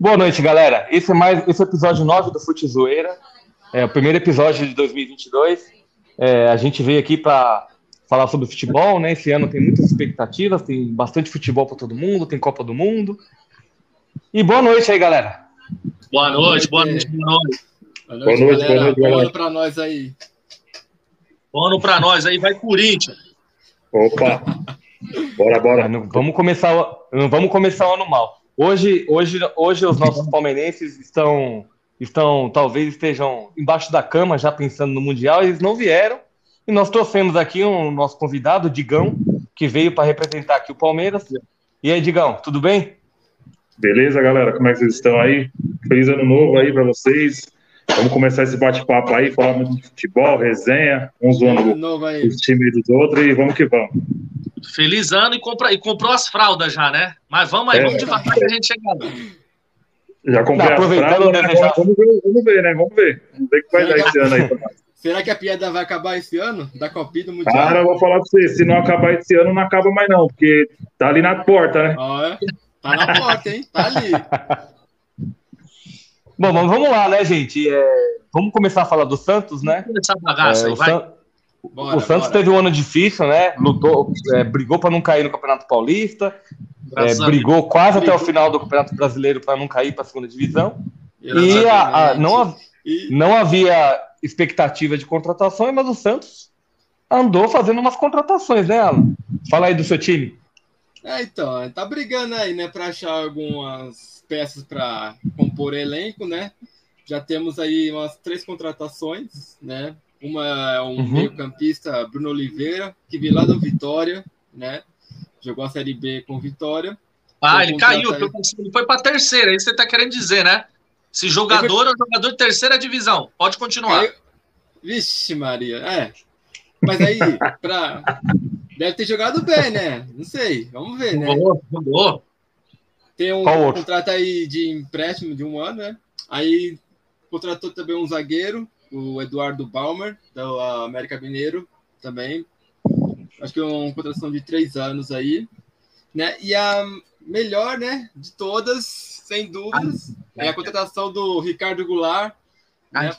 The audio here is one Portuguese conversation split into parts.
Boa noite, galera. Esse é mais esse é o episódio 9 do Fute Zoeira. É o primeiro episódio de 2022. É, a gente veio aqui para falar sobre futebol, né? Esse ano tem muitas expectativas, tem bastante futebol para todo mundo, tem Copa do Mundo. E boa noite aí, galera. Boa noite, boa noite, boa noite. Boa noite, boa noite, galera. Boa noite, boa noite para nós aí. Bom ano para nós aí, vai Corinthians. Opa! Bora, bora. Não vamos começar, não vamos começar o ano mal. Hoje, hoje, hoje os nossos palmeirenses estão, estão, talvez estejam embaixo da cama já pensando no mundial. Eles não vieram e nós trouxemos aqui um nosso convidado, Digão, que veio para representar aqui o Palmeiras. E aí, Digão, tudo bem? Beleza, galera? Como é que vocês estão aí? Feliz ano novo aí para vocês. Vamos começar esse bate-papo aí, falar muito de futebol, resenha, uns zoando os times dos outros e vamos que vamos. Feliz ano e, compra, e comprou as fraldas já, né? Mas vamos aí, é. vamos devagar que a gente chega lá. Já comprei Não, as fraldas, né? vamos, vamos, ver, vamos ver, né? Vamos ver. Vamos ver o que vai dar esse ano aí pra nós. Será que a piada vai acabar esse ano? Da Copinha do Mundial? Cara, eu vou falar pra você, se não acabar esse ano, não acaba mais não, porque tá ali na porta, né? Ah, é? Tá na porta, hein? Tá ali. Bom, mas vamos lá, né, gente? É, vamos começar a falar do Santos, né? Vamos começar a bagaça é, aí, vai. San... Bora, o Santos bora. teve um ano difícil, né? Lutou, é, brigou para não cair no Campeonato Paulista, é, brigou quase até o final do Campeonato Brasileiro para não cair para a segunda divisão. E a, a, não, não havia expectativa de contratações, mas o Santos andou fazendo umas contratações, né, Alan? Fala aí do seu time. É, então, tá brigando aí, né, para achar algumas peças para compor elenco, né? Já temos aí umas três contratações, né? Uma é um uhum. meio-campista, Bruno Oliveira, que veio lá do Vitória, né? Jogou a Série B com Vitória. Ah, ele caiu, aí... ele foi para terceira, é isso que você está querendo dizer, né? Se jogador é jogador de terceira divisão. Pode continuar. Caiu... Vixe, Maria. É. Mas aí, pra... deve ter jogado bem, né? Não sei. Vamos ver, né? Jogou, Tem um contrato aí de empréstimo de um ano, né? Aí contratou também um zagueiro, o Eduardo Balmer, da América Mineiro, também. Acho que é uma contratação de três anos aí. Né? E a melhor né, de todas, sem dúvidas, é a contratação do Ricardo Goulart. Né,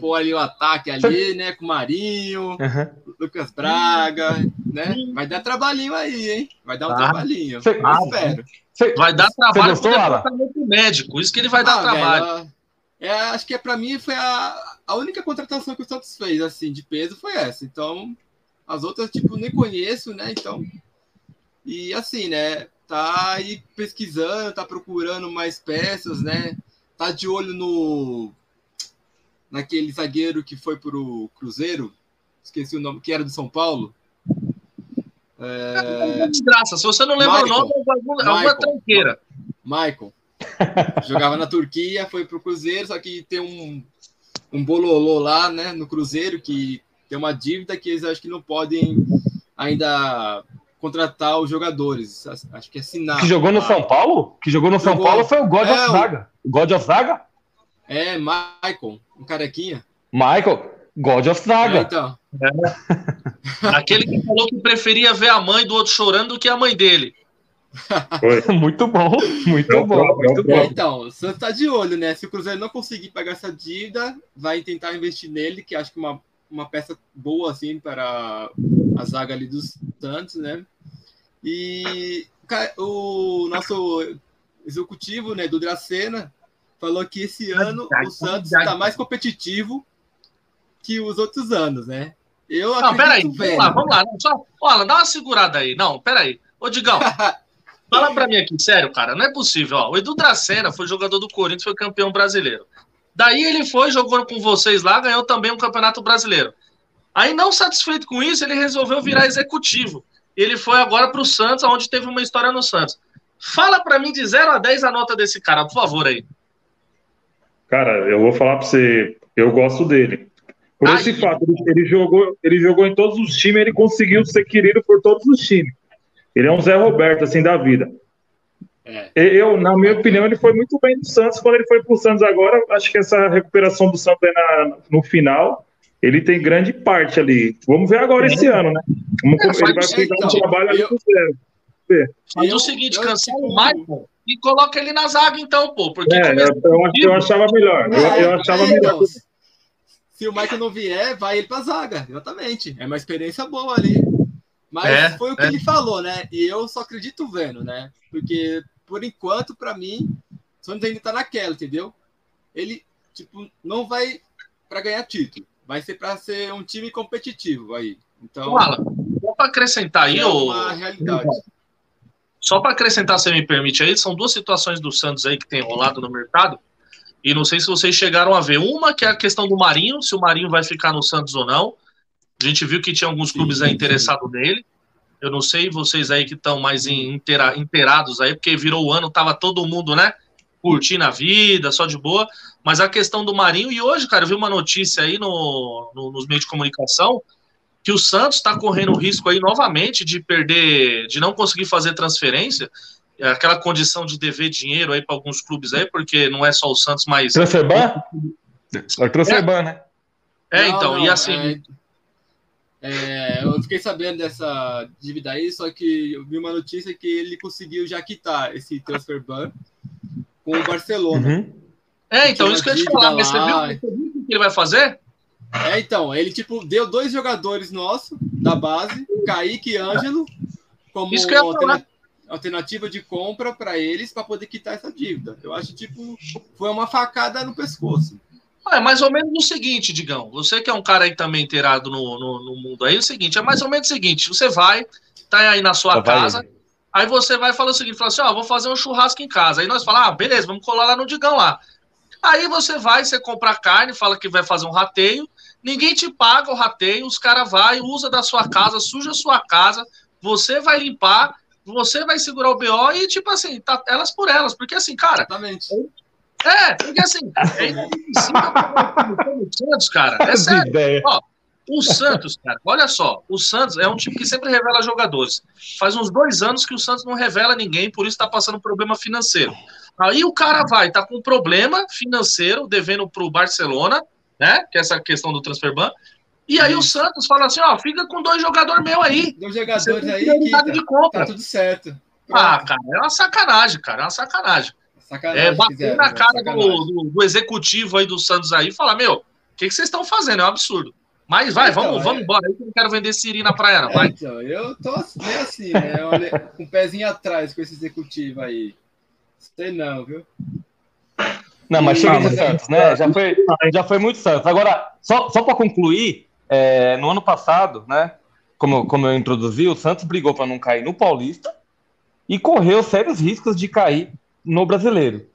pôr ali o ataque ali, né? Com o Marinho, uhum. Lucas Braga, né? Vai dar trabalhinho aí, hein? Vai dar um ah, trabalhinho. Cê, ah, espero. Cê, vai dar trabalho para o departamento médico, isso que ele vai ah, dar trabalho. Velho, é, acho que é, para mim foi a, a única contratação que o Santos fez, assim, de peso foi essa. Então, as outras, tipo, nem conheço, né? Então, e assim, né? Tá aí pesquisando, tá procurando mais peças, né? Tá de olho no naquele zagueiro que foi pro Cruzeiro, esqueci o nome, que era do São Paulo. É... é desgraça, se você não lembra Michael, o nome, é alguma, Michael, alguma tranqueira. Michael. Jogava na Turquia, foi pro Cruzeiro, só que tem um, um bololô lá, né, no Cruzeiro, que tem uma dívida que eles acho que não podem ainda contratar os jogadores. Acho que é assinar. Que jogou no São Paulo? Que jogou no jogou... São Paulo foi o God é, of Zaga. O God of Zaga? É, Michael, um carequinha. Michael, God of Zaga. É, então. É. Aquele que falou que preferia ver a mãe do outro chorando do que a mãe dele. muito bom, muito bom, muito bom. Então, o Santos tá de olho, né? Se o Cruzeiro não conseguir pagar essa dívida, vai tentar investir nele, que acho que uma, uma peça boa, assim, para a zaga ali dos Santos, né? E o nosso executivo, né, do Dracena, falou que esse ano o Santos está mais competitivo que os outros anos, né? Eu não, peraí, vamos lá, vamos lá. Só, olha, dá uma segurada aí. Não, peraí. Ô, Digão, Fala pra mim aqui, sério, cara, não é possível. Ó, o Edu Dracena foi jogador do Corinthians, foi campeão brasileiro. Daí ele foi, jogou com vocês lá, ganhou também um campeonato brasileiro. Aí, não satisfeito com isso, ele resolveu virar executivo. Ele foi agora pro Santos, onde teve uma história no Santos. Fala para mim de 0 a 10 a nota desse cara, por favor, aí. Cara, eu vou falar para você, eu gosto dele. Por esse fato, ele, ele, jogou, ele jogou em todos os times, ele conseguiu ser querido por todos os times. Ele é um Zé Roberto, assim, da vida. É. Eu, na minha opinião, ele foi muito bem no Santos. Quando ele foi para o Santos agora, acho que essa recuperação do Santos na, no final, ele tem grande parte ali. Vamos ver agora é. esse ano, né? Vamos, é, ele vai pegar então, um trabalho ali do zero. Faz o seguinte, cancela o Michael e coloca ele na zaga, então, pô. Porque é, eu, eu, eu, achava melhor. eu, eu achava é, melhor. Se o Michael não vier, vai ele pra zaga, exatamente. É uma experiência boa ali. Mas é, foi o que é. ele falou, né? E eu só acredito vendo, né? Porque, por enquanto, para mim, o Santos ainda tá naquela, entendeu? Ele, tipo, não vai para ganhar título. Vai ser para ser um time competitivo aí. Então, Fala, só para acrescentar aí, é uma realidade. Só para acrescentar, se me permite aí, são duas situações do Santos aí que tem rolado no mercado. E não sei se vocês chegaram a ver. Uma que é a questão do Marinho, se o Marinho vai ficar no Santos ou não. A gente viu que tinha alguns clubes aí interessados nele. Eu não sei vocês aí que estão mais inteira, inteirados aí, porque virou o ano, tava todo mundo, né? Curtindo a vida, só de boa. Mas a questão do Marinho, e hoje, cara, eu vi uma notícia aí no, no nos meios de comunicação que o Santos está correndo o risco aí novamente de perder, de não conseguir fazer transferência, aquela condição de dever dinheiro aí para alguns clubes aí, porque não é só o Santos, mas. Transferban? É Transferban, é. né? É, então, não, e assim. É... É, eu fiquei sabendo dessa dívida aí, só que eu vi uma notícia que ele conseguiu já quitar esse transfer ban com o Barcelona. Uhum. É, então, isso que eu ia te falar, mas você viu, o que ele vai fazer? É, então, ele tipo deu dois jogadores nossos da base, Kaique e Ângelo, como alternativa, alternativa de compra para eles para poder quitar essa dívida. Eu acho tipo foi uma facada no pescoço. É mais ou menos o seguinte, Digão. Você que é um cara aí também inteirado no, no, no, mundo aí, é o seguinte, é mais ou menos o seguinte: você vai, tá aí na sua casa, vai. aí você vai falar o seguinte: fala assim, ó, vou fazer um churrasco em casa. Aí nós falamos, ah, beleza, vamos colar lá no Digão lá. Aí você vai, você compra carne, fala que vai fazer um rateio, ninguém te paga o rateio, os caras vai, usa da sua casa, suja a sua casa, você vai limpar, você vai segurar o BO e, tipo assim, tá elas por elas, porque assim, cara. Exatamente é, porque assim, é o Santos, cara, é sério. Ó, o Santos, cara, olha só, o Santos é um time que sempre revela jogadores. Faz uns dois anos que o Santos não revela ninguém, por isso está passando problema financeiro. Aí o cara vai, tá com problema financeiro, devendo pro Barcelona, né? Que é essa questão do transfer ban. E aí o Santos fala assim, ó, fica com dois jogadores meus aí. Dois jogadores aí, que tá, de compra. tá tudo certo. Pronto. Ah, cara, é uma sacanagem, cara, é uma sacanagem. Sacanagem, é, bater na cara do, do, do, executivo aí do Santos aí e falar, meu, o que, que vocês estão fazendo? É um absurdo. Mas vai, então, vamos, é... vamos embora. Eu não quero vender Siri na praia, não. Vai. É, então, eu tô meio assim, né? Olha, com um pezinho atrás com esse executivo aí. Sei não, viu? Não, mas chega de Santos, né? Já foi, já foi muito Santos. Agora, só, só para concluir, é, no ano passado, né? Como, como eu introduzi, o Santos brigou para não cair no Paulista e correu sérios riscos de cair no brasileiro.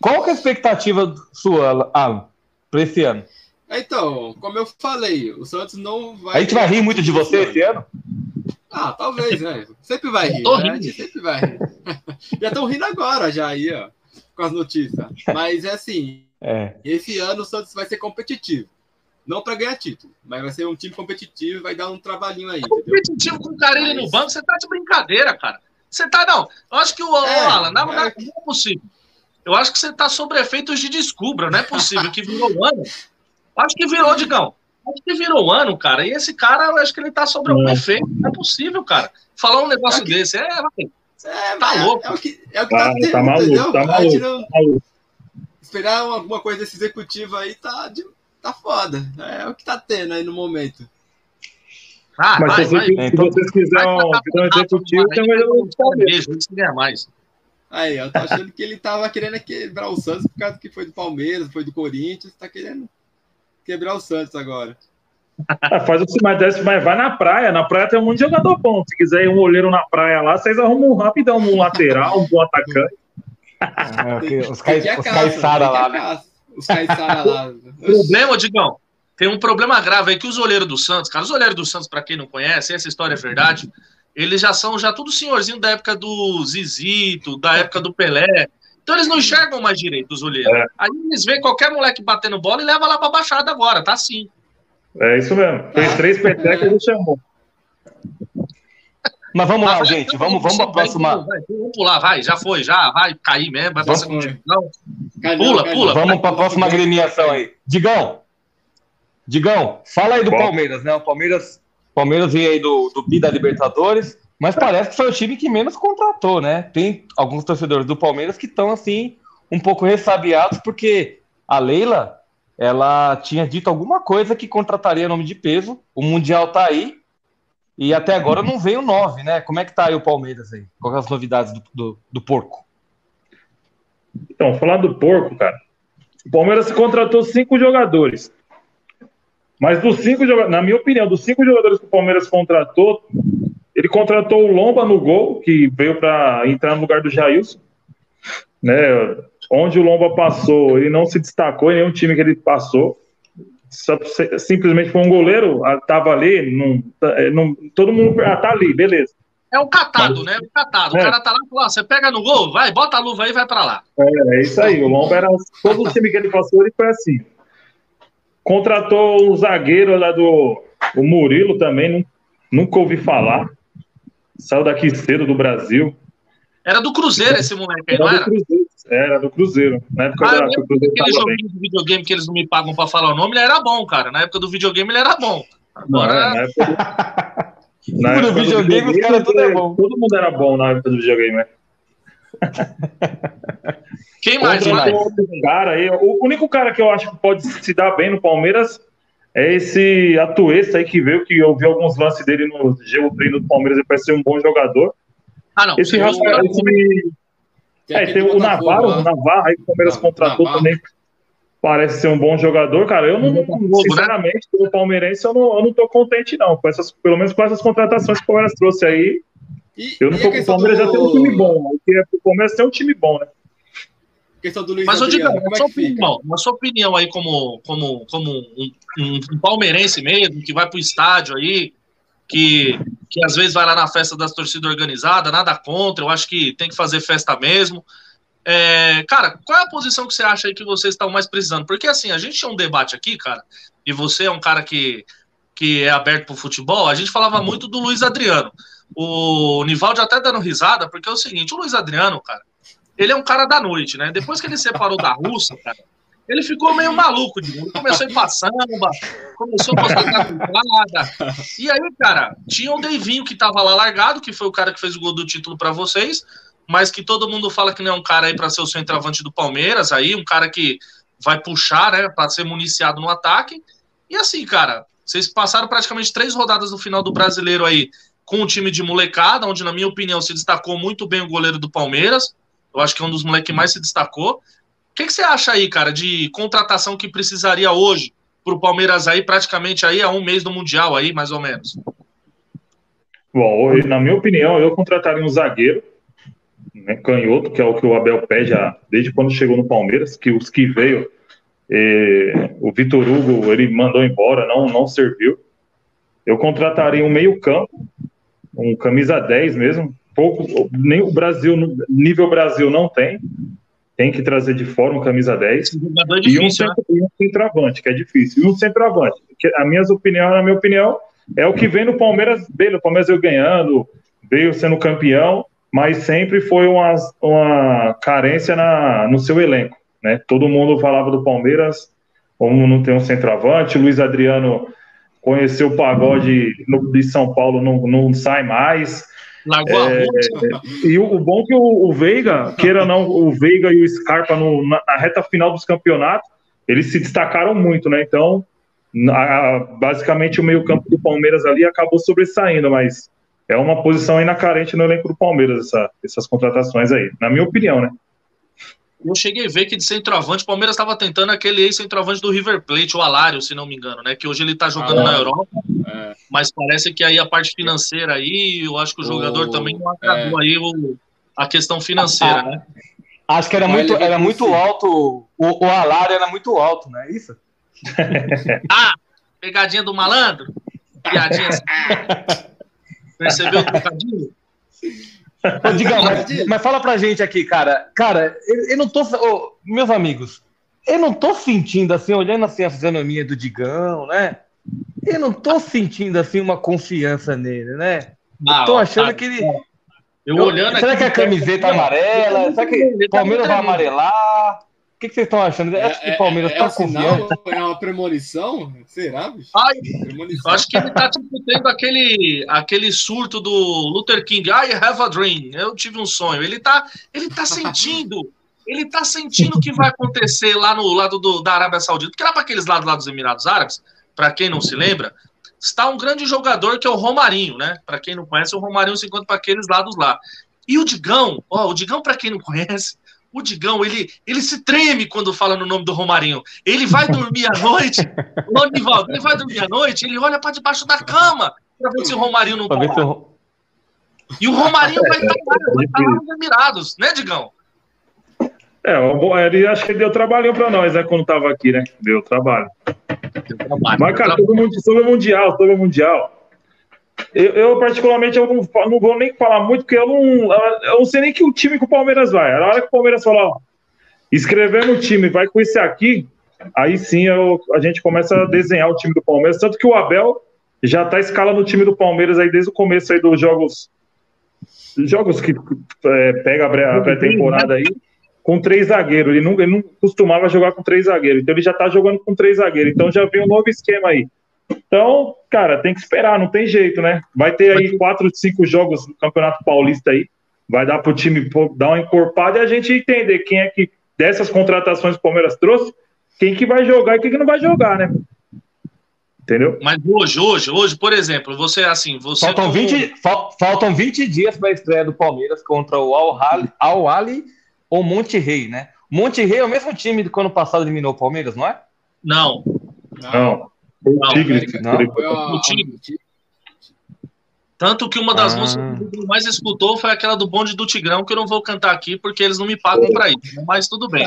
Qual que é a expectativa sua, Alan, para esse ano? Então, como eu falei, o Santos não vai. A gente vai rir muito de você esse ano? Ah, talvez, né? Sempre vai rir. Né? A gente sempre vai rir. já estão rindo agora, já aí, ó, com as notícias. Mas é assim: é. esse ano o Santos vai ser competitivo. Não para ganhar título, mas vai ser um time competitivo, vai dar um trabalhinho aí. Competitivo com o Carilho mas... no banco, você tá de brincadeira, cara. Você tá, não. Eu acho que o é, Alan, não, é... não é possível. Eu acho que você tá sobre efeitos de descubra, não é possível que virou o ano. Acho que virou, Digão. Acho que virou o ano, cara. E esse cara, eu acho que ele tá sobre algum efeito. Não é possível, cara. Falar um negócio é que... desse. É, é, tá louco. É, o que, é o que tá, tá tendo, tá maluco, entendeu? Tá maluco, não... tá maluco. Esperar alguma coisa desse executivo aí tá, de... tá foda. É o que tá tendo aí no momento. Ah, Mas vai, se, vai, se vocês quiserem um executivo, tem um mais. Aí, eu tô achando que ele tava querendo quebrar o Santos por causa que foi do Palmeiras, foi do Corinthians, tá querendo quebrar o Santos agora. Ah, faz o que mais desce, mas vai na praia. Na praia tem um monte de jogador bom. Se quiser ir um olheiro na praia lá, vocês arrumam um rapidão, um lateral, um bom atacante. É, os caiçara lá, né? Os caiçara lá. Problema, Digão, tem um problema grave aí que os olheiros do Santos, cara, os olheiros do Santos, para quem não conhece, essa história é verdade, eles já são já tudo senhorzinho da época do Zizito, da época do Pelé. Então eles não enxergam mais direito os olheiros. É. Aí eles veem qualquer moleque batendo bola e leva lá pra baixada agora, tá assim. É isso mesmo. Fez três petecas e chamou. Mas vamos lá, gente. Vamos, vamos para a próxima. Vai, vamos pular, vai. Já foi, já. Vai cair mesmo. Vai passar com Não. Pula, pula. Vamos para a próxima agremiação aí. Digão, Digão, fala aí do Bom. Palmeiras, né? O Palmeiras, Palmeiras vem aí do, do Bi da Libertadores, Mas parece que foi o time que menos contratou, né? Tem alguns torcedores do Palmeiras que estão assim um pouco ressabiados porque a Leila ela tinha dito alguma coisa que contrataria nome de peso. O Mundial tá aí e até agora não veio nove, né? Como é que tá aí o Palmeiras aí? Quais as novidades do, do, do porco? Então, falar do porco, cara. O Palmeiras contratou cinco jogadores. Mas dos cinco jogadores, na minha opinião, dos cinco jogadores que o Palmeiras contratou, ele contratou o Lomba no gol, que veio para entrar no lugar do Jailson. Né? Onde o Lomba passou, ele não se destacou em nenhum time que ele passou. Só, simplesmente foi um goleiro, estava ali, não, é, não, todo mundo ah, tá ali, beleza. É o catado, né? O catado. É. O cara tá lá e fala, você pega no gol, vai, bota a luva aí e vai para lá. É, é isso aí. O Lomba era. Todo o time que ele passou, ele foi assim. Contratou o zagueiro lá do o Murilo também, nunca ouvi falar. Saiu daqui cedo do Brasil. Era do Cruzeiro esse moleque aí, não era? Cruzeiro, era do Cruzeiro. Na época ah, da, do Cruzeiro aquele joguinho do videogame que eles não me pagam pra falar o nome, ele era bom, cara. Na época do videogame ele era bom. Agora. Não, é, na época do... na época videogame, do videogame os caras tudo é bom. Todo mundo era bom na época do videogame, né? Quem mais? Cara, aí, o único cara que eu acho que pode se dar bem no Palmeiras é esse Atuesta aí que veio, que eu vi alguns lances dele no Gelo Treino do Palmeiras, ele parece ser um bom jogador. Ah, não. Esse Rafael, esse... Tem, é, tem o Navarro, o Navarro aí que o Palmeiras contratou Navarro. também. Parece ser um bom jogador, cara. Eu não, né? sinceramente, como palmeirense, eu não, eu não tô contente, não. Com essas, pelo menos com essas contratações que o Palmeiras trouxe aí. E, eu não tô, o Palmeiras do... já tem um time bom. O Palmeiras tem um time bom, né? Mas, eu digo, na, é sua opinião, na sua opinião aí, como, como, como um, um, um palmeirense mesmo, que vai pro estádio aí, que, que às vezes vai lá na festa das torcidas organizadas, nada contra, eu acho que tem que fazer festa mesmo. É, cara, qual é a posição que você acha aí que vocês estão mais precisando? Porque assim, a gente tinha um debate aqui, cara, e você é um cara que, que é aberto pro futebol, a gente falava muito do Luiz Adriano. O Nivaldo até dando risada, porque é o seguinte, o Luiz Adriano, cara, ele é um cara da noite, né? Depois que ele separou da Rússia, cara, ele ficou meio maluco, ele começou a ir pra samba, começou a postar caminhada. E aí, cara, tinha o Deivinho que tava lá largado, que foi o cara que fez o gol do título para vocês, mas que todo mundo fala que não é um cara aí para ser o centroavante do Palmeiras, aí um cara que vai puxar, né, para ser municiado no ataque. E assim, cara, vocês passaram praticamente três rodadas no final do Brasileiro aí com um time de molecada, onde na minha opinião se destacou muito bem o goleiro do Palmeiras. Eu acho que é um dos moleques que mais se destacou. Que, que, você acha aí, cara, de contratação que precisaria hoje para o Palmeiras aí, praticamente aí a um mês do Mundial aí, mais ou menos? Bom, na minha opinião, eu contrataria um zagueiro, né, canhoto, que é o que o Abel pede a, desde quando chegou no Palmeiras, que os que veio, eh, o Vitor Hugo, ele mandou embora, não, não serviu. Eu contrataria um meio campo, um camisa 10 mesmo, pouco, nem o Brasil, nível Brasil não tem, tem que trazer de fora um camisa 10 é difícil, e, um centro, né? um centroavante, que é difícil. E um centroavante, que a minha opinião, na minha opinião, é o que vem no Palmeiras, veio o Palmeiras eu ganhando, veio sendo campeão, mas sempre foi uma, uma carência na, no seu elenco. Né? Todo mundo falava do Palmeiras, como não tem um centroavante, Luiz Adriano conheceu o pagode no, de São Paulo, não, não sai mais. Largou é, a E o, o, bom é que o, o, Veiga, queira não, o Veiga e o Scarpa no, na, na, reta final dos campeonatos, eles se destacaram muito, né? Então, a, basicamente o meio-campo do Palmeiras ali acabou sobressaindo, mas é uma posição ainda carente no elenco do Palmeiras, essa, essas contratações aí, na minha opinião, né? Eu cheguei a ver que de centroavante, o Palmeiras estava tentando aquele ex-centroavante do River Plate, o Alário, se não me engano, né? Que hoje ele está jogando ah, na Europa, é. mas parece que aí a parte financeira aí, eu acho que o jogador o, também não acabou é. aí o, a questão financeira, né? Acho que era muito, era muito alto, o, o Alário era muito alto, não é isso? ah, pegadinha do malandro? Piadinha assim. Percebeu o trocadilho? Ô, Digão, mas, mas, fala pra gente aqui, cara. Cara, eu, eu não tô. Oh, meus amigos, eu não tô sentindo assim, olhando assim a fisionomia do Digão, né? Eu não tô sentindo assim uma confiança nele, né? Ah, eu tô achando que ele. Eu, olhando será que a camiseta é amarela? Será que o Palmeiras vai amarelar? O que, que vocês estão achando? É, que o Palmeiras é, é, tá é, é uma premonição? Será, bicho? Ai, premonição. Acho que ele tá tipo, tendo aquele, aquele surto do Luther King. I have a dream. Eu tive um sonho. Ele tá, ele tá sentindo. Ele tá sentindo o que vai acontecer lá no lado do, da Arábia Saudita. Porque lá para aqueles lados lá dos Emirados Árabes, para quem não se lembra, está um grande jogador que é o Romarinho, né? Para quem não conhece, o Romarinho se encontra para aqueles lados lá. E o Digão, ó, o Digão, para quem não conhece, o Digão, ele, ele se treme quando fala no nome do Romarinho. Ele vai dormir à noite, Nivaldo, ele vai dormir à noite, ele olha para debaixo da cama para ver se o Romarinho não tá lá. Eu... E o Romarinho vai estar lá, vai estar lá nos Emirados, né, Digão? É, ele acho que deu trabalho para nós, né, quando tava aqui, né? Deu trabalho. Deu trabalho Mas, cara, sobre o, sobre o Mundial, sobre o Mundial, eu, eu, particularmente, eu não, não, vou nem falar muito, porque eu não, eu não sei nem que o time que o Palmeiras vai. Na hora que o Palmeiras falar, ó, escrevendo o time, vai com esse aqui, aí sim eu, a gente começa a desenhar o time do Palmeiras. Tanto que o Abel já tá escalando o time do Palmeiras aí desde o começo aí dos jogos jogos que é, pega a pré-temporada aí com três zagueiros. Ele não, ele não costumava jogar com três zagueiros, então ele já tá jogando com três zagueiros. Então já vem um novo esquema aí. Então, cara, tem que esperar, não tem jeito, né? Vai ter aí quatro, cinco jogos no Campeonato Paulista aí. Vai dar pro time dar uma encorpada e a gente entender quem é que, dessas contratações que o Palmeiras trouxe, quem que vai jogar e quem que não vai jogar, né? Entendeu? Mas hoje, hoje, hoje, por exemplo, você assim, você. Faltam, como... 20, fal, faltam 20 dias para a estreia do Palmeiras contra o Al-Ali ou Monte Rei, né? Monte Rei é o mesmo time do ano passado eliminou o Palmeiras, não é? Não. Não. Tigre. Não, Tigre. Tanto que uma das ah. músicas que mais escutou foi aquela do bonde do Tigrão, que eu não vou cantar aqui porque eles não me pagam para isso. Mas tudo bem.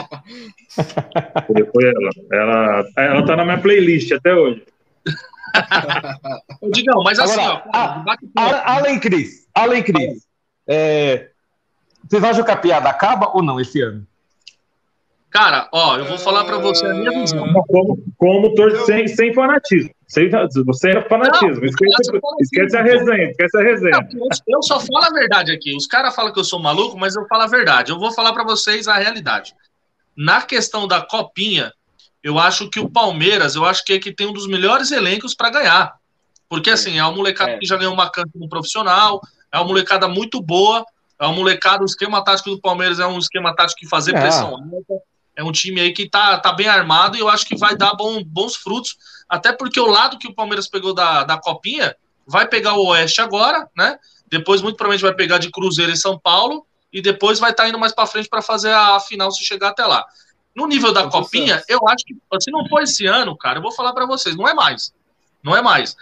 Foi ela. ela. Ela tá na minha playlist até hoje. Digão, mas assim, Agora, ó. A, a, além Cris, além Cris, é, vocês acham que a piada acaba ou não esse ano? Cara, ó, eu vou falar para você a minha visão. Como, como torcer sem, sem fanatismo. Sem, você é fanatismo. Não, esquece, esquece a resenha, esquece a resenha. Não, eu só falo a verdade aqui. Os caras falam que eu sou maluco, mas eu falo a verdade. Eu vou falar para vocês a realidade. Na questão da copinha, eu acho que o Palmeiras, eu acho que é que tem um dos melhores elencos para ganhar. Porque assim, é uma molecada é. que já ganhou uma cancha no profissional, é uma molecada muito boa, é uma molecada, o esquema tático do Palmeiras é um esquema tático que fazer é. pressão alta é um time aí que tá, tá bem armado e eu acho que vai dar bom, bons frutos, até porque o lado que o Palmeiras pegou da, da Copinha vai pegar o Oeste agora, né? Depois, muito provavelmente, vai pegar de Cruzeiro e São Paulo e depois vai estar tá indo mais para frente para fazer a final se chegar até lá. No nível da Copinha, eu acho que se não for esse ano, cara, eu vou falar para vocês, não é mais. Não é mais.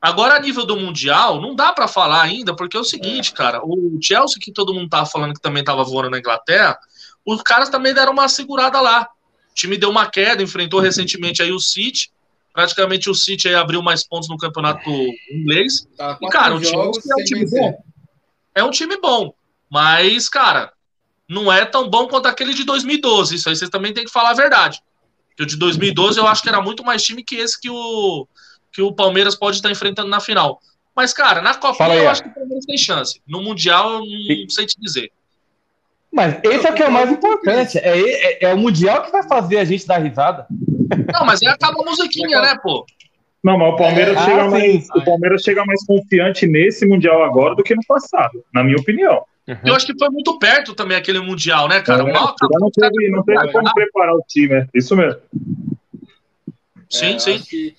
Agora, a nível do Mundial, não dá para falar ainda, porque é o seguinte, cara, o Chelsea, que todo mundo tava falando que também tava voando na Inglaterra, os caras também deram uma segurada lá. O time deu uma queda, enfrentou recentemente aí o City. Praticamente o City aí abriu mais pontos no campeonato inglês. Tá, e, cara, o Chelsea é um time bom. É um time bom. Mas, cara, não é tão bom quanto aquele de 2012. Isso aí vocês também têm que falar a verdade. Porque o de 2012 eu acho que era muito mais time que esse que o, que o Palmeiras pode estar enfrentando na final. Mas, cara, na Copa eu acho que o Palmeiras tem chance. No Mundial, eu não sei te dizer. Mas esse é o que é o mais importante. É, é, é, o Mundial que vai fazer a gente dar risada. Não, mas aí acaba a musiquinha, né, pô? Não, mas o Palmeiras, é, chega ah, mais, o Palmeiras chega mais confiante nesse Mundial agora do que no passado, na minha opinião. Uhum. Eu acho que foi muito perto também aquele Mundial, né, cara? É, Mal não teve, não teve como preparar o time, é isso mesmo. Sim, é, sim.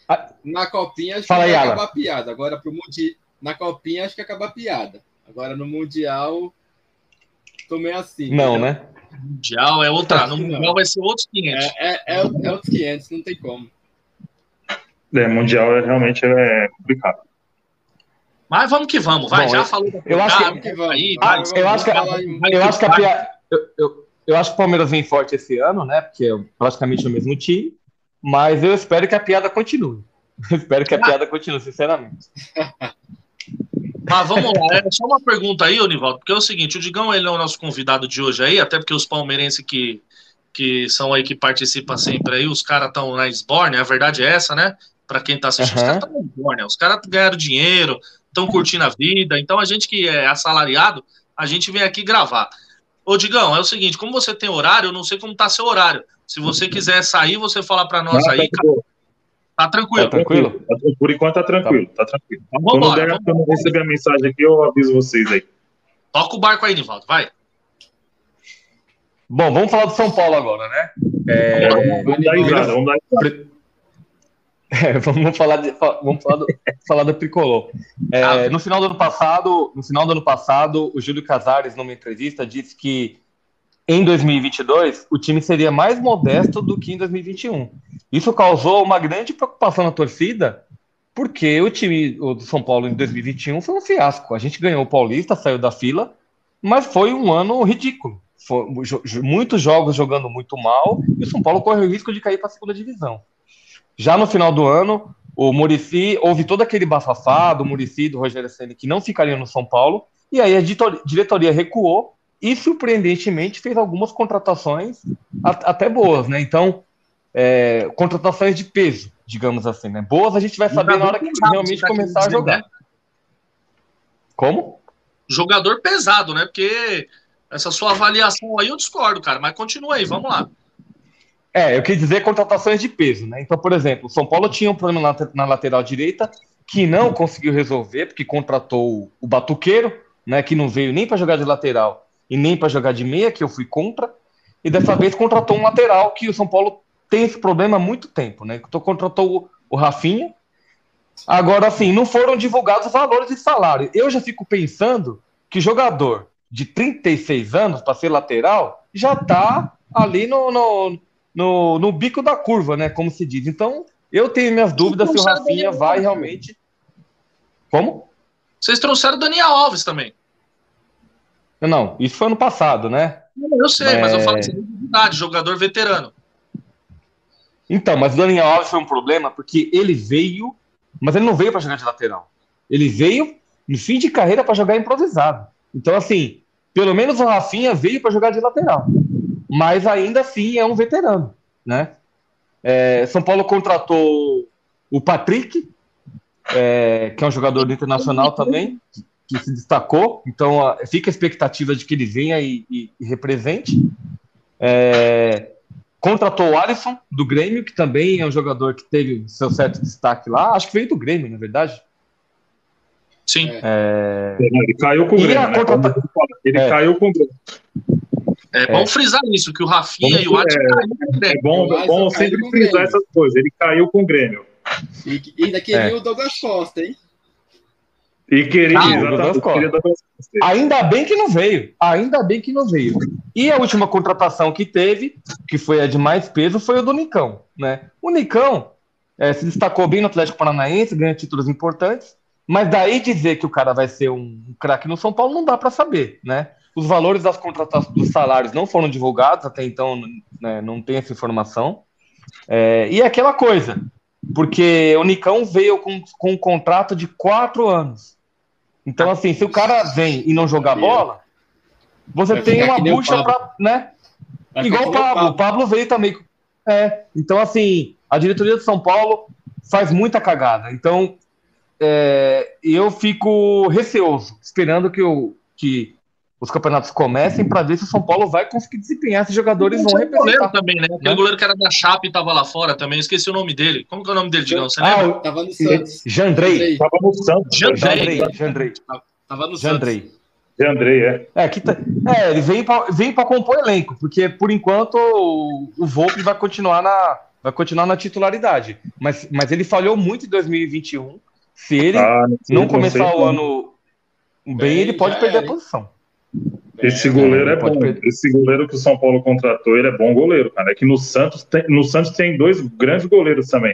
na Copinha acho Fala que vai acabar a piada. Agora pro Mundial. Na Copinha acho que acaba a piada. Agora no Mundial Tomei assim. Não, né? Mundial é outra. No Mundial vai ser outros 500. É, é, é, é outros 500, não tem como. É, mundial é, realmente é complicado. Mas vamos que vamos, vai, Bom, já falou. Eu acho que, aí, vai, eu acho que, eu acho que a eu, eu, eu acho que o Palmeiras vem forte esse ano, né? Porque é praticamente o mesmo time. Mas eu espero que a piada continue. Eu espero que a ah. piada continue, sinceramente. Mas vamos lá, é só uma pergunta aí, Onivaldo, porque é o seguinte, o Digão ele é o nosso convidado de hoje aí, até porque os palmeirenses que, que são aí que participam sempre aí, os caras estão na Sborne, a verdade é essa, né? Para quem tá assistindo, uhum. os caras estão na Sborne, os caras ganharam dinheiro, estão curtindo a vida, então a gente que é assalariado, a gente vem aqui gravar. Ô, Digão, é o seguinte, como você tem horário, eu não sei como tá seu horário. Se você quiser sair, você falar para nós não, aí, tá. Tá tranquilo. Tá tranquilo? Tá, por enquanto tá tranquilo, tá, tá tranquilo. Então, quando embora, der, quando receber a mensagem aqui, eu aviso vocês aí. Toca o barco aí, Nivaldo, vai. Bom, vamos falar do São Paulo agora, né? É... Vamos dar risada, vamos dar risada. É, vamos falar, de, vamos falar, do, falar do tricolor. É, no final do ano passado, no final do ano passado, o Júlio Casares, numa entrevista, disse que em 2022 o time seria mais modesto do que em 2021. Isso causou uma grande preocupação na torcida, porque o time do São Paulo em 2021 foi um fiasco. A gente ganhou o Paulista, saiu da fila, mas foi um ano ridículo. Foi, muitos jogos jogando muito mal e o São Paulo correu o risco de cair para a segunda divisão. Já no final do ano, o Murici, houve todo aquele bafafá do Murici do Rogério Senna que não ficariam no São Paulo, e aí a diretoria recuou e, surpreendentemente, fez algumas contratações até boas, né? Então, é, contratações de peso, digamos assim, né? Boas a gente vai saber na hora que realmente tá começar a jogar. Né? Como? Jogador pesado, né? Porque essa sua avaliação aí eu discordo, cara, mas continua aí, vamos lá. É, eu quis dizer contratações de peso, né? Então, por exemplo, o São Paulo tinha um problema na, na lateral direita que não conseguiu resolver, porque contratou o Batuqueiro, né? Que não veio nem para jogar de lateral e nem para jogar de meia, que eu fui contra. E dessa vez contratou um lateral que o São Paulo tem esse problema há muito tempo, né? Então, contratou o, Rafinha. Agora, assim, não foram divulgados os valores de salário. Eu já fico pensando que jogador de 36 anos para ser lateral já está ali no, no, no, no bico da curva, né? Como se diz. Então, eu tenho minhas dúvidas se o Rafinha vai realmente. Como? Vocês trouxeram o Daniel Alves também. Não, isso foi ano passado, né? Eu sei, é... mas eu falo de idade, jogador veterano. Então, mas o Daniel Alves foi um problema porque ele veio, mas ele não veio para jogar de lateral. Ele veio no fim de carreira para jogar improvisado. Então, assim, pelo menos o Rafinha veio para jogar de lateral mas ainda assim é um veterano, né? É, São Paulo contratou o Patrick, é, que é um jogador do internacional também, que, se destacou, então fica a expectativa de que ele venha e, e, e represente. É, contratou o Alisson, do Grêmio, que também é um jogador que teve seu certo destaque lá, acho que veio do Grêmio, na verdade. Sim. É... Ele caiu com o Grêmio. Né? Contrata... Ele é. caiu com o Grêmio. É, é, vamos frisar isso, que o Rafinha e o Adi é, é bom, é bom sempre frisar essas coisas. Ele caiu com o Grêmio. E, e ainda queria é. o Douglas Costa, hein? E queria, ah. Ainda bem que não veio. Ainda bem que não veio. E a última contratação que teve, que foi a de mais peso, foi o do Nicão. Né? O Nicão é, se destacou bem no Atlético Paranaense, ganha títulos importantes, mas daí dizer que o cara vai ser um craque no São Paulo não dá para saber, né? Os valores das contratações dos salários não foram divulgados, até então né, não tem essa informação. É, e é aquela coisa, porque o Nicão veio com, com um contrato de quatro anos. Então, assim, se o cara vem e não jogar bola, você Vai tem uma bucha para. Né? Igual o Pablo. O Pablo veio também. É, então, assim, a diretoria de São Paulo faz muita cagada. Então, é, eu fico receoso, esperando que, o, que os campeonatos comecem para ver se o São Paulo vai conseguir desempenhar esses jogadores vão representar. goleiro também, né? Aquele né? goleiro que era da Chape e tava lá fora também, esqueci o nome dele. Como que é o nome dele, Digão? Você ah, lembra? Tava no Santos. Jandrei. Tava no Santos. Jandrei. Jandrei. Tava no Jandrei. Santos. Jandrei, é. É, que tá, é ele vem para vem compor elenco, porque por enquanto o, o Volpe vai continuar na vai continuar na titularidade, mas, mas ele falhou muito em 2021. Se ele ah, não, não começar o ano bem, ele pode perder a posição. Esse goleiro é, é bom. Esse goleiro que o São Paulo contratou, ele é bom goleiro, cara. É que no Santos tem, no Santos tem dois grandes goleiros também.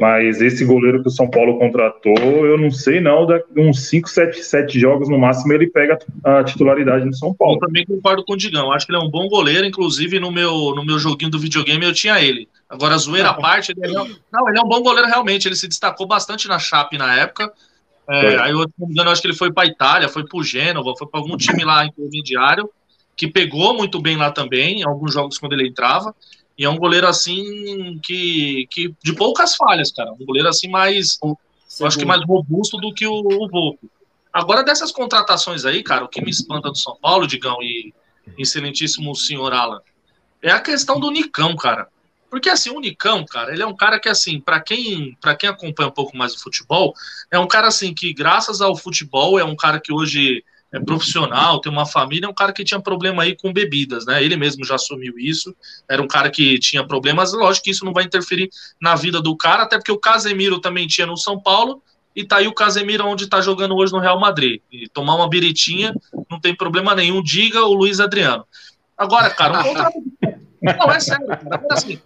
Mas esse goleiro que o São Paulo contratou, eu não sei não, uns 5, 7, 7 jogos no máximo ele pega a titularidade no São Paulo. Eu também concordo com o Digão, acho que ele é um bom goleiro, inclusive no meu, no meu joguinho do videogame eu tinha ele. Agora, zoeira à parte, ele é, não, ele é um bom goleiro realmente, ele se destacou bastante na Chape na época, é, aí, eu, eu acho que ele foi para Itália, foi para o Gênova, foi para algum time lá intermediário, que pegou muito bem lá também, em alguns jogos quando ele entrava. E é um goleiro assim que, que de poucas falhas, cara. Um goleiro assim mais, eu acho que mais robusto do que o, o Volpe. Agora, dessas contratações aí, cara, o que me espanta do São Paulo, Digão, e, excelentíssimo senhor Alan, é a questão do Nicão, cara. Porque assim, o Nicão, cara, ele é um cara que assim, para quem, para quem acompanha um pouco mais o futebol, é um cara assim que graças ao futebol é um cara que hoje é profissional, tem uma família, é um cara que tinha problema aí com bebidas, né? Ele mesmo já assumiu isso. Era um cara que tinha problemas, lógico que isso não vai interferir na vida do cara, até porque o Casemiro também tinha no São Paulo e tá aí o Casemiro onde tá jogando hoje no Real Madrid. E tomar uma biritinha não tem problema nenhum, diga o Luiz Adriano. Agora, cara, um contrato Não, é sério, cara. Assim,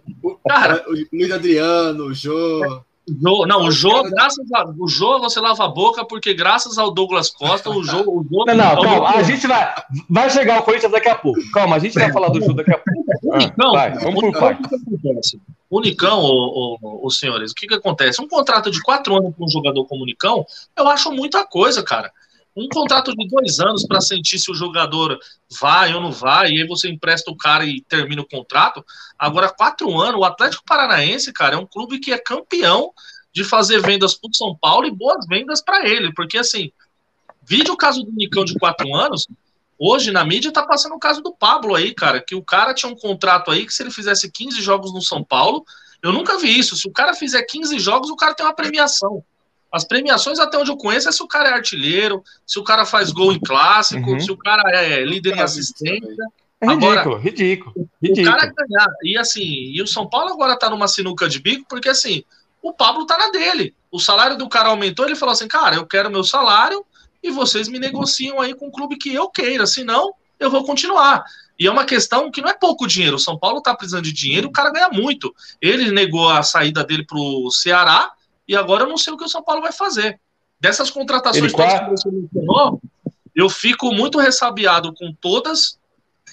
cara o Luiz Adriano, o Jô. Jô, não, o Jô, graças a, o Jô, você lava a boca, porque graças ao Douglas Costa, o Jô. O Jô não, não, calma, a gente vai. Vai chegar o Corinthians daqui a pouco. Calma, a gente vai falar do Jô daqui a pouco. Unicão, ah, vai, vamos por parte. O Nicão, os senhores, o que, que acontece? Um contrato de quatro anos com um jogador como o Nicão, eu acho muita coisa, cara um contrato de dois anos para sentir se o jogador vai ou não vai, e aí você empresta o cara e termina o contrato. Agora, quatro anos, o Atlético Paranaense, cara, é um clube que é campeão de fazer vendas para o São Paulo e boas vendas para ele, porque assim, vide o caso do Nicão de quatro anos. Hoje na mídia tá passando o caso do Pablo aí, cara, que o cara tinha um contrato aí que se ele fizesse 15 jogos no São Paulo, eu nunca vi isso. Se o cara fizer 15 jogos, o cara tem uma premiação. As premiações, até onde eu conheço, é se o cara é artilheiro, se o cara faz gol em clássico, uhum. se o cara é líder em assistência. É ridículo, agora, ridículo, ridículo. O cara ganhar. E assim, e o São Paulo agora tá numa sinuca de bico, porque assim, o Pablo tá na dele. O salário do cara aumentou, ele falou assim: cara, eu quero meu salário e vocês me negociam aí com o clube que eu queira, senão eu vou continuar. E é uma questão que não é pouco dinheiro. O São Paulo tá precisando de dinheiro, o cara ganha muito. Ele negou a saída dele pro Ceará e agora eu não sei o que o São Paulo vai fazer. Dessas contratações todas que você mencionou, eu fico muito ressabiado com todas,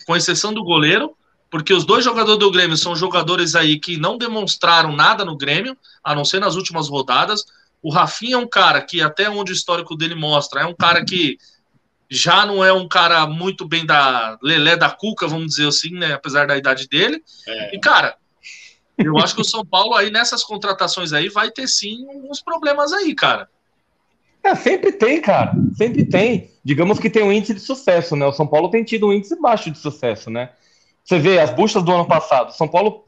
com exceção do goleiro, porque os dois jogadores do Grêmio são jogadores aí que não demonstraram nada no Grêmio, a não ser nas últimas rodadas. O Rafinha é um cara que, até onde o histórico dele mostra, é um cara que já não é um cara muito bem da Lelé da Cuca, vamos dizer assim, né? Apesar da idade dele. É. E, cara, eu acho que o São Paulo aí nessas contratações aí vai ter sim uns problemas aí, cara. É, sempre tem, cara. Sempre tem. Digamos que tem um índice de sucesso, né? O São Paulo tem tido um índice baixo de sucesso, né? Você vê as buscas do ano passado. São Paulo.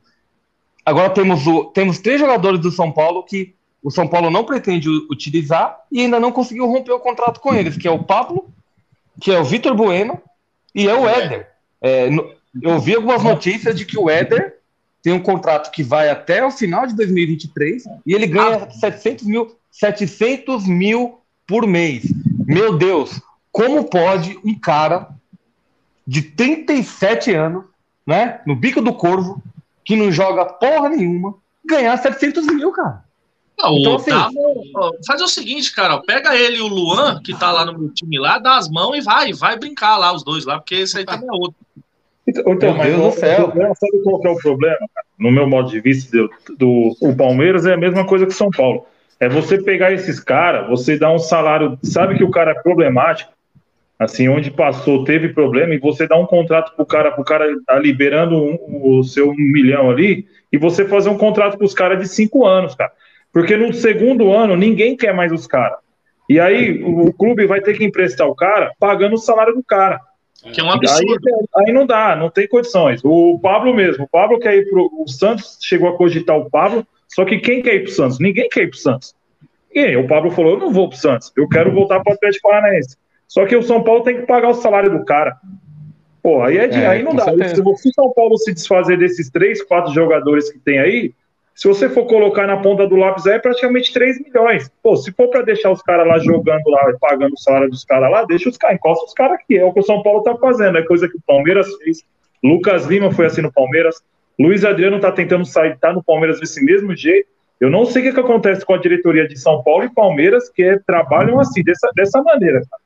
Agora temos, o... temos três jogadores do São Paulo que o São Paulo não pretende utilizar e ainda não conseguiu romper o contrato com eles, que é o Pablo, que é o Vitor Bueno e é o Éder. É, eu vi algumas notícias de que o Éder tem um contrato que vai até o final de 2023 e ele ganha ah. 700 mil, 700 mil por mês. Meu Deus, como pode um cara de 37 anos, né, no bico do corvo, que não joga porra nenhuma, ganhar 700 mil, cara? Não, então, assim, dá, faz o seguinte, cara, pega ele e o Luan, que tá lá no meu time lá, dá as mãos e vai, vai brincar lá, os dois lá, porque esse aí também é outro. Então, então mas Deus do céu. Problema, sabe qual é o problema? No meu modo de vista, do, do, o Palmeiras é a mesma coisa que São Paulo. É você pegar esses caras, você dá um salário, sabe que o cara é problemático, assim, onde passou, teve problema, e você dá um contrato pro cara, pro cara tá liberando um, o seu um milhão ali, e você fazer um contrato com os caras de cinco anos, cara. Porque no segundo ano, ninguém quer mais os caras. E aí, o clube vai ter que emprestar o cara pagando o salário do cara. Que é um absurdo. Aí, aí, não dá, não tem condições. O Pablo mesmo, o Pablo quer ir pro. O Santos chegou a cogitar o Pablo, só que quem quer ir pro Santos? Ninguém quer ir pro Santos. E o Pablo falou: eu não vou pro Santos, eu quero voltar pro Atlético Paranaense. Só que o São Paulo tem que pagar o salário do cara. Pô, aí, é de, é, aí não dá. Se o São Paulo se desfazer desses três, quatro jogadores que tem aí, se você for colocar na ponta do lápis aí, é praticamente 3 milhões. Pô, se for para deixar os caras lá jogando lá, pagando o salário dos caras lá, deixa os caras, encosta os caras aqui. É o que o São Paulo tá fazendo, é coisa que o Palmeiras fez. Lucas Lima foi assim no Palmeiras. Luiz Adriano tá tentando sair, tá no Palmeiras desse mesmo jeito. Eu não sei o que, que acontece com a diretoria de São Paulo e Palmeiras, que é, trabalham assim, dessa, dessa maneira, cara.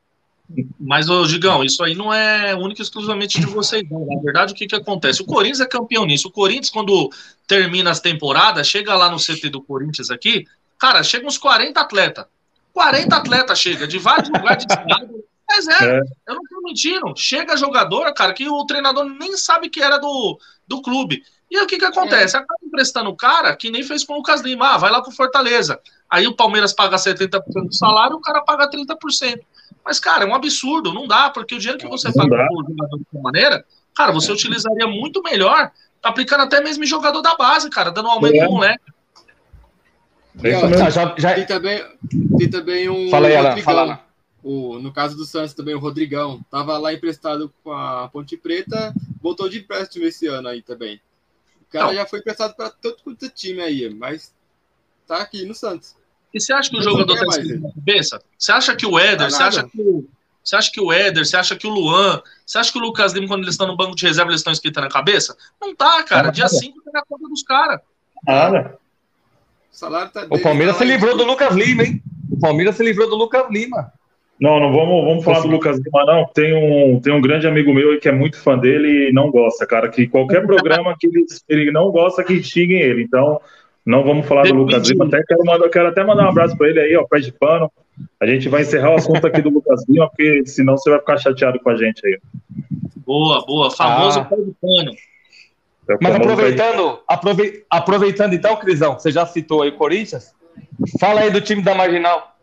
Mas, ô, Digão, isso aí não é único e exclusivamente de vocês, não. Na verdade, o que, que acontece? O Corinthians é campeão nisso. O Corinthians, quando termina as temporadas, chega lá no CT do Corinthians aqui, cara, chega uns 40 atletas. 40 atletas chega, de vários lugares de estado. Mas é, é, eu não tô mentindo. Chega jogadora, cara, que o treinador nem sabe que era do, do clube. E aí o que que acontece? É. Acaba emprestando o cara que nem fez com o Lucas Lima. Ah, vai lá pro Fortaleza. Aí o Palmeiras paga 70% do salário, o cara paga 30%. Mas, cara, é um absurdo, não dá, porque o dinheiro que você não paga por jogador de maneira, cara, você utilizaria muito melhor, aplicando até mesmo em jogador da base, cara, dando um aumento é. no moleque. É já, já... Tem, também, tem também um. Fala aí, Alan, fala O, no caso do Santos também, o Rodrigão. Tava lá emprestado com a Ponte Preta, voltou de empréstimo esse ano aí também. O cara Não. já foi emprestado para todo quanto é time aí, mas tá aqui no Santos. E você acha que o jogador tá na cabeça? Você acha que o Éder, você acha que o, você acha que o Éder, você acha que o Luan, você acha que o Lucas Lima, quando eles estão no banco de reserva, eles estão escritos na cabeça? Não tá, cara. Dia 5 tá na conta dos caras. Nada. O, salário tá o Palmeiras tá se livrou do Lucas Lima, hein? O Palmeiras se livrou do Lucas Lima. Não, não vamos, vamos falar do Lucas Lima, não. Tem um, tem um grande amigo meu que é muito fã dele e não gosta, cara. Que qualquer programa que ele, ele não gosta que xinguem ele. Então, não vamos falar do Lucas Lima. Até quero, mandar, quero até mandar um abraço para ele aí, ó, pé de pano. A gente vai encerrar o assunto aqui do Lucas Lima, porque senão você vai ficar chateado com a gente aí. Boa, boa. Famoso ah. pé de pano. É Mas aproveitando, aprove... aproveitando então, Crisão, você já citou aí o Corinthians, fala aí do time da Marginal.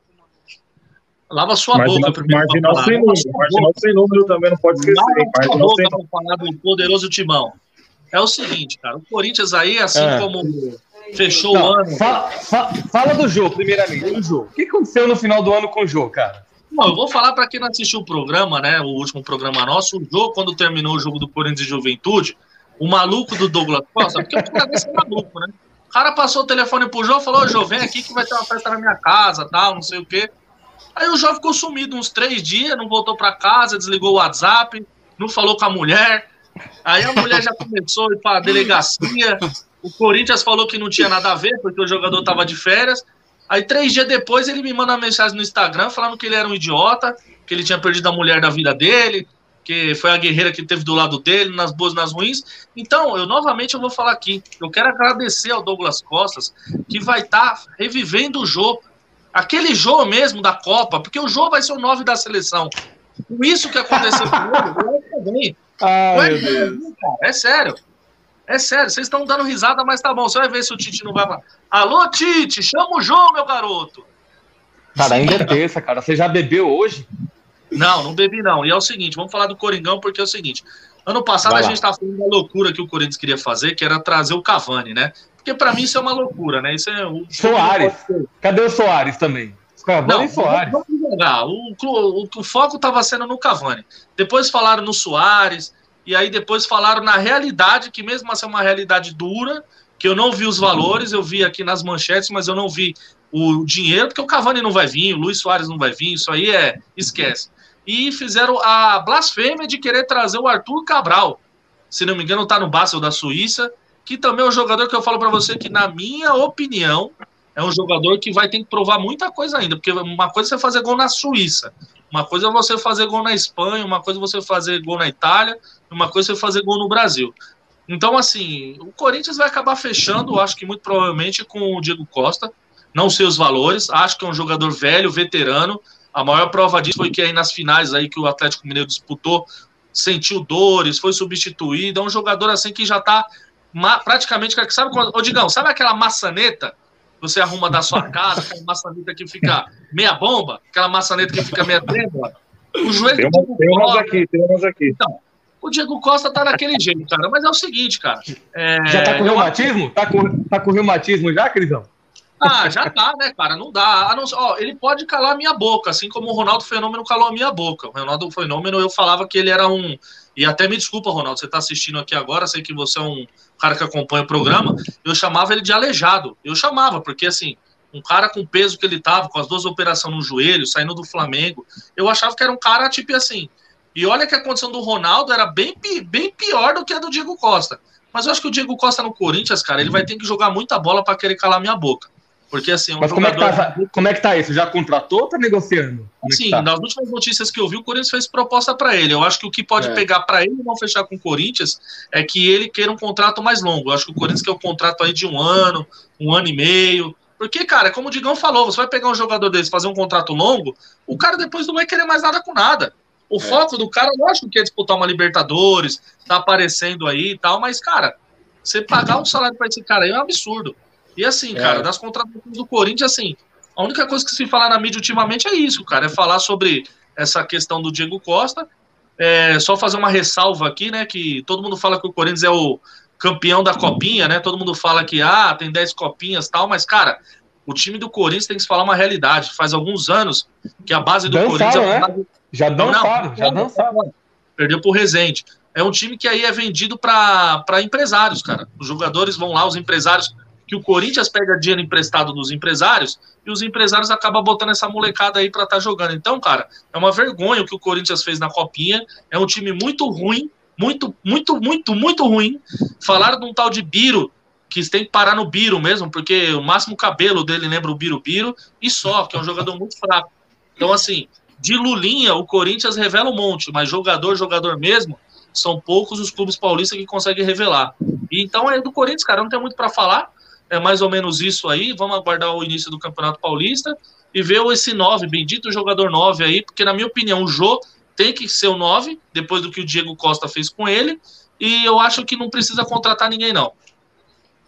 Lava sua marginal, boca primeiro. Marginal sem número. Marginal sem número também, não pode esquecer. Lava marginal sua boca falar do poderoso timão. É o seguinte, cara, o Corinthians aí, assim é. como Fechou não, o ano. Fala, fala, fala, do jogo, primeiramente. Do jogo. O que aconteceu no final do ano com o jogo, cara? Bom, eu vou falar para quem não assistiu o programa, né? O último programa nosso, o jogo, quando terminou o jogo do Corinthians e Juventude, o maluco do Douglas Costa, porque o cara desse é maluco, né? O cara passou o telefone pro Jô, falou, Jô, vem aqui que vai ter uma festa na minha casa, tal, não sei o quê. Aí o Jô ficou sumido uns três dias, não voltou para casa, desligou o WhatsApp, não falou com a mulher. Aí a mulher já começou a ir pra delegacia, o Corinthians falou que não tinha nada a ver, porque o jogador estava de férias. Aí, três dias depois, ele me manda uma mensagem no Instagram falando que ele era um idiota, que ele tinha perdido a mulher da vida dele, que foi a guerreira que teve do lado dele, nas boas e nas ruins. Então, eu novamente eu vou falar aqui. Eu quero agradecer ao Douglas Costas, que vai estar tá revivendo o jogo. Aquele jogo mesmo da Copa, porque o jogo vai ser o 9 da seleção. Com isso que aconteceu com ele, eu também. Ah, é, é sério. É sério, vocês estão dando risada, mas tá bom. Você vai ver se o Tite não vai falar. Alô, Tite, chama o João, meu garoto. Cara, ainda é terça, cara. Você já bebeu hoje? Não, não bebi não. E é o seguinte, vamos falar do Coringão, porque é o seguinte. Ano passado a gente estava falando da loucura que o Corinthians queria fazer, que era trazer o Cavani, né? Porque para mim isso é uma loucura, né? Isso é o Soares. Cadê o Soares também? Cavani não, e Soares. Vamos jogar. O, o, o foco estava sendo no Cavani. Depois falaram no Soares e aí depois falaram na realidade, que mesmo assim é uma realidade dura, que eu não vi os valores, eu vi aqui nas manchetes, mas eu não vi o dinheiro, porque o Cavani não vai vir, o Luiz Soares não vai vir, isso aí é, esquece. E fizeram a blasfêmia de querer trazer o Arthur Cabral, se não me engano está no Basel da Suíça, que também é um jogador que eu falo para você que, na minha opinião, é um jogador que vai ter que provar muita coisa ainda, porque uma coisa é você fazer gol na Suíça, uma coisa é você fazer gol na Espanha, uma coisa é você fazer gol na Itália, uma coisa é você fazer gol no Brasil. Então, assim, o Corinthians vai acabar fechando, acho que muito provavelmente com o Diego Costa. Não sei os valores, acho que é um jogador velho, veterano. A maior prova disso foi que aí nas finais aí que o Atlético Mineiro disputou, sentiu dores, foi substituído. É um jogador assim que já tá praticamente. Sabe, quando, ô Digão, sabe aquela maçaneta você arruma da sua casa, aquela maçaneta que fica meia bomba, aquela maçaneta que fica meia trêmula. O joelho tem, uma, tem umas aqui, tem umas aqui. Então, o Diego Costa tá daquele jeito, cara. Mas é o seguinte, cara. É... Já tá com reumatismo? Tá com, tá com reumatismo já, Crisão? Ah, já tá, né, cara? Não dá. Não, ó, ele pode calar a minha boca, assim como o Ronaldo Fenômeno calou a minha boca. O Ronaldo Fenômeno, eu falava que ele era um. E até me desculpa, Ronaldo, você tá assistindo aqui agora, sei que você é um cara que acompanha o programa. Eu chamava ele de aleijado. Eu chamava, porque assim, um cara com o peso que ele tava, com as duas operações no joelho, saindo do Flamengo, eu achava que era um cara tipo assim. E olha que a condição do Ronaldo era bem, bem pior do que a do Diego Costa. Mas eu acho que o Diego Costa no Corinthians, cara, ele vai ter que jogar muita bola para querer calar minha boca. Porque assim, um Mas como, jogador... é que tá, como é que tá isso? Já contratou ou tá negociando? Como é Sim, é tá? nas últimas notícias que eu vi, o Corinthians fez proposta para ele. Eu acho que o que pode é. pegar para ele não fechar com o Corinthians é que ele queira um contrato mais longo. Eu acho que o Corinthians quer um contrato aí de um ano, um ano e meio. Porque, cara, como o Digão falou, você vai pegar um jogador desse, fazer um contrato longo, o cara depois não vai querer mais nada com nada. O é. foco do cara, lógico que é disputar uma Libertadores, tá aparecendo aí e tal, mas, cara, você pagar um salário para esse cara aí é um absurdo. E assim, é. cara, das contratações do Corinthians, assim, a única coisa que se fala na mídia ultimamente é isso, cara, é falar sobre essa questão do Diego Costa é, só fazer uma ressalva aqui, né? Que todo mundo fala que o Corinthians é o campeão da copinha, né? Todo mundo fala que ah, tem 10 copinhas tal, mas, cara, o time do Corinthians tem que se falar uma realidade. Faz alguns anos que a base do dançaram, Corinthians. É base... Já dançaram, não, já dançaram. Perdeu pro Rezende. É um time que aí é vendido para empresários, cara. Os jogadores vão lá, os empresários. Que o Corinthians pega dinheiro emprestado dos empresários e os empresários acabam botando essa molecada aí para estar tá jogando. Então, cara, é uma vergonha o que o Corinthians fez na Copinha. É um time muito ruim, muito, muito, muito, muito ruim. Falaram de um tal de Biro, que tem que parar no Biro mesmo, porque o máximo cabelo dele lembra o Biro Biro, e só, que é um jogador muito fraco. Então, assim, de Lulinha, o Corinthians revela um monte, mas jogador, jogador mesmo, são poucos os clubes paulistas que conseguem revelar. E então é do Corinthians, cara, não tem muito para falar. É mais ou menos isso aí. Vamos aguardar o início do Campeonato Paulista e ver esse 9, bendito jogador 9 aí, porque na minha opinião o Jô tem que ser o 9, depois do que o Diego Costa fez com ele, e eu acho que não precisa contratar ninguém não.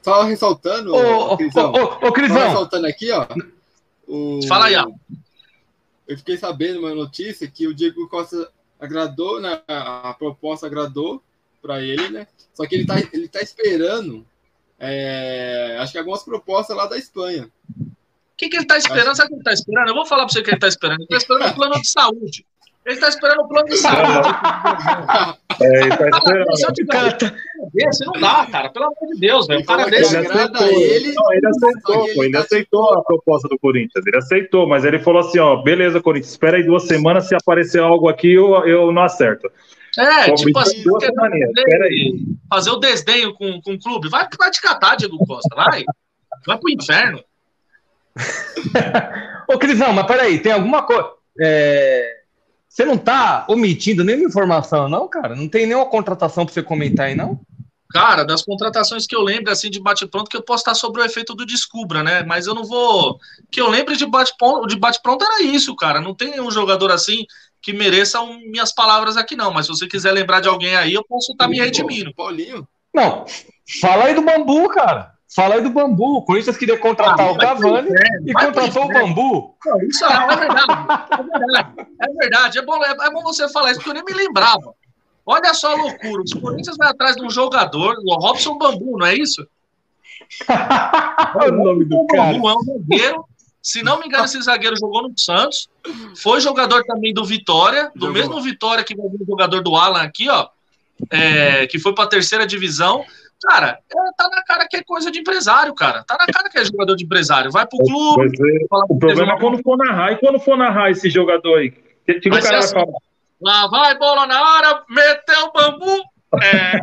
Só ressaltando, ô, ô, Crisão. Ô, ô, Crisão. Só ressaltando aqui, ó. O... Fala aí, ó. Eu fiquei sabendo uma notícia que o Diego Costa agradou, né? A proposta agradou para ele, né? Só que ele tá, ele tá esperando, é, acho que algumas propostas lá da Espanha. O que, que ele tá esperando? Acho... Sabe o que ele tá esperando? Eu vou falar para você o que ele tá esperando. Ele tá esperando o plano de saúde. Ele está esperando o plano de saúde. É, ele tá esperando. Se eu tiver desse, não dá, cara. Pelo amor de Deus, velho. O cara desse. Ele aceitou, ele, não, ele aceitou, ele, ele aceitou a proposta do Corinthians. Ele aceitou, mas ele falou assim: ó, beleza, Corinthians, espera aí duas semanas. Se aparecer algo aqui, eu, eu não acerto. É, Pô, tipo assim, fazer, fazer o desdenho com, com o clube. Vai, vai te catar, Diego Costa, vai. Vai pro inferno. Ô, Crisão, mas peraí, tem alguma coisa. É você não tá omitindo nenhuma informação, não, cara? Não tem nenhuma contratação para você comentar aí, não? Cara, das contratações que eu lembro, assim, de bate-pronto, que eu posso estar sobre o efeito do Descubra, né? Mas eu não vou. Que eu lembre de bate-pronto de bate era isso, cara. Não tem nenhum jogador assim que mereça um, minhas palavras aqui, não. Mas se você quiser lembrar de alguém aí, eu posso estar me redimindo. Paulinho? Não, fala aí do bambu, cara. Fala aí do bambu. O Corinthians queria contratar ah, o Cavani e contratou o bambu. Não, isso é, é verdade. É verdade. É verdade. É bom, é, é bom você falar isso, porque eu nem me lembrava. Olha só a loucura. Os Corinthians vai atrás de um jogador, o Robson Bambu, não é isso? Olha o nome do cara. Bambu é um zagueiro. Se não me engano, esse zagueiro jogou no Santos. Foi jogador também do Vitória, do jogou. mesmo Vitória que vai vir o jogador do Alan aqui, ó. É, que foi para a terceira divisão. Cara, é, tá na cara que é coisa de empresário, cara. Tá na cara que é jogador de empresário. Vai pro clube. o problema é quando for narrar. E quando for narrar esse jogador aí? Que, que o cara assim, vai falar? Lá vai, bola na área, meteu o bambu. É...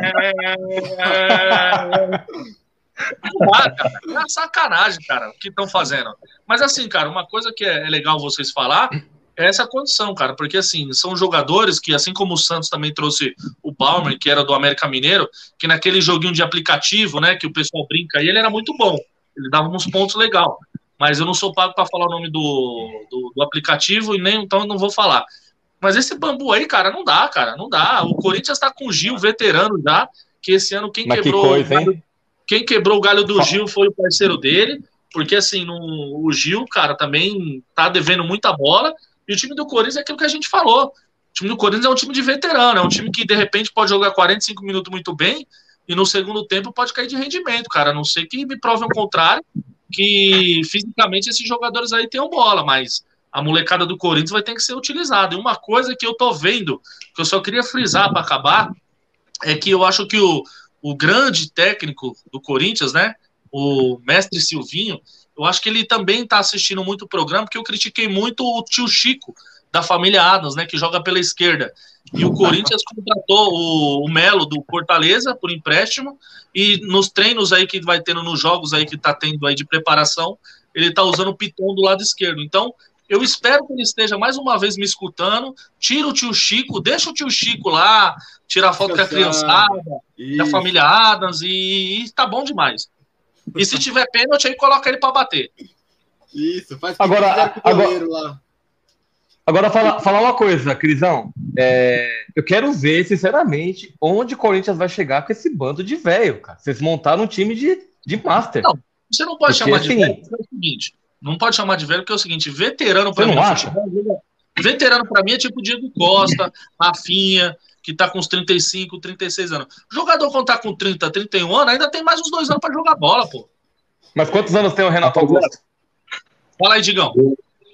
é sacanagem, cara, o que estão fazendo. Mas assim, cara, uma coisa que é legal vocês falar é essa condição, cara, porque assim, são jogadores que, assim como o Santos também trouxe o Palmer, que era do América Mineiro, que naquele joguinho de aplicativo, né, que o pessoal brinca aí, ele era muito bom, ele dava uns pontos legal, mas eu não sou pago para falar o nome do, do, do, aplicativo e nem então eu não vou falar. Mas esse bambu aí, cara, não dá, cara, não dá. O Corinthians tá com o Gil, veterano já, que esse ano quem mas quebrou que coisa, galho, quem quebrou o galho do Gil foi o parceiro dele, porque assim, no, o Gil, cara, também tá devendo muita bola e o time do Corinthians é aquilo que a gente falou. O time do Corinthians é um time de veterano, é um time que de repente pode jogar 45 minutos muito bem e no segundo tempo pode cair de rendimento, cara. A não sei que me prove o contrário, que fisicamente esses jogadores aí tenham bola, mas a molecada do Corinthians vai ter que ser utilizada. E uma coisa que eu tô vendo, que eu só queria frisar para acabar, é que eu acho que o, o grande técnico do Corinthians, né, o mestre Silvinho, eu acho que ele também está assistindo muito o programa, porque eu critiquei muito o tio Chico, da família Adams, né, que joga pela esquerda. E o Corinthians contratou o, o Melo do Fortaleza por empréstimo, e nos treinos aí que vai tendo, nos jogos aí que está tendo aí de preparação, ele está usando o Piton do lado esquerdo. Então, eu espero que ele esteja mais uma vez me escutando. Tira o tio Chico, deixa o tio Chico lá, tirar foto com a criançada, da família Adams, e, e tá bom demais. E se tiver pênalti, aí coloca ele para bater. Isso, faz agora, agora, lá. Agora, falar fala uma coisa, Crisão. É, eu quero ver, sinceramente, onde o Corinthians vai chegar com esse bando de velho, cara. Vocês montaram um time de, de master. Não, você não pode porque, chamar de assim, velho, porque é o seguinte. Não pode chamar de velho, porque é o seguinte, veterano para mim. Não acha? Veterano para mim é tipo Diego Costa, Rafinha, que tá com uns 35, 36 anos. jogador quando tá com 30, 31 anos, ainda tem mais uns dois anos para jogar bola, pô. Mas quantos anos tem o Renato Augusto? Fala aí, Digão.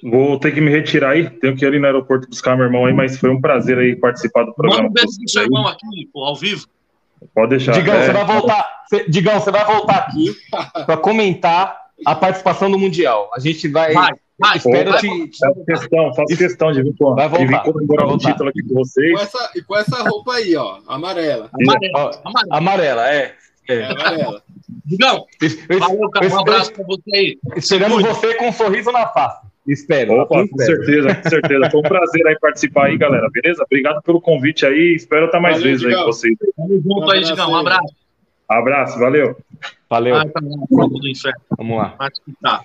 Vou ter que me retirar aí. Tenho que ir ali no aeroporto buscar meu irmão aí, mas foi um prazer aí participar do programa. Manda um beijo pro seu irmão aqui, pô, ao vivo. Pode deixar. Digão, é... você vai voltar. Digão, você vai voltar aqui para comentar a participação do Mundial. A gente vai. vai, vai espero te, Faço questão, faço questão de vir, pô, vai voltar, de vir comemorar o um título aqui com vocês. Com essa, e com essa roupa aí, ó, amarela. Amarela, amarela. amarela é. É, é amarela. Digão, valeu, cara. Um abraço para você aí. Esperamos você com um sorriso na face. Espero. Opa, com certeza, com certeza. Foi um prazer aí participar aí, galera. Beleza? Obrigado pelo convite aí. Espero estar mais valeu, vezes Digão. aí com vocês. Tamo junto um aí, Digão. Um abraço. Abraço, valeu. Valeu. Ah, tá vamos lá. Tá.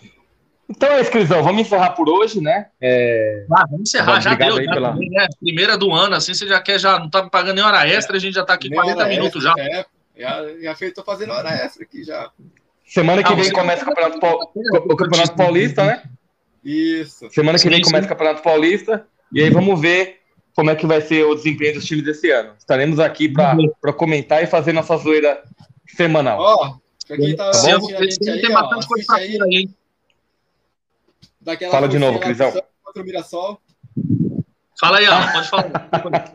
Então é isso, Crisão. Vamos encerrar por hoje, né? É... Ah, vamos encerrar, já deu. Já pela... né? Primeira do ano, assim, você já quer, já não tá me pagando nem hora extra, a gente já tá aqui nem 40 minutos extra, já. É, já, já fez, tô fazendo hora extra aqui já. Semana que ah, vem começa o Campeonato, Paul... o Campeonato Paulista, né? Isso. Semana que vem começa o Campeonato Paulista. E aí vamos ver como é que vai ser o desempenho dos times desse ano. Estaremos aqui para comentar e fazer nossa zoeira semanal. Ó, oh, quem tá, tá bom? Aí, tem bastante coisa pra aí, aí. Fala de novo, Crisão. Contra o Mirassol. Fala aí, ó. Pode falar.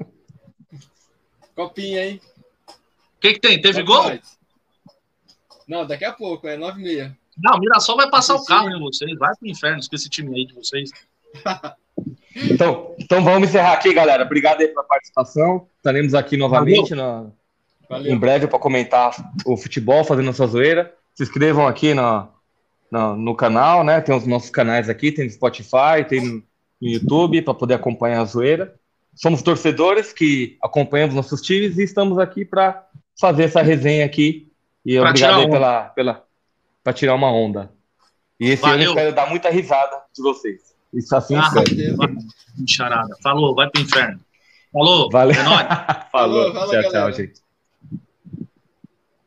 Copinha, hein? O que, que tem? Teve gol? Não, daqui a pouco, é 9 e meia. Não, o Mirassol vai passar o carro em vocês. Vai pro inferno com esse time aí de vocês. então, então vamos encerrar aqui, galera. Obrigado aí pela participação. Estaremos aqui novamente na, em breve para comentar o futebol, fazendo a sua zoeira. Se inscrevam aqui no, no, no, canal, né? Tem os nossos canais aqui, tem no Spotify, tem no, no YouTube para poder acompanhar a zoeira. Somos torcedores que acompanhamos nossos times e estamos aqui para fazer essa resenha aqui. E pra obrigado aí pela, pela, para tirar uma onda. E esse Valeu. ano eu espero dar muita risada de vocês. Isso assim ah, Charada. Falou, vai pro inferno. Falou. Valeu. É Falou. Falou. Tchau, tchau, gente.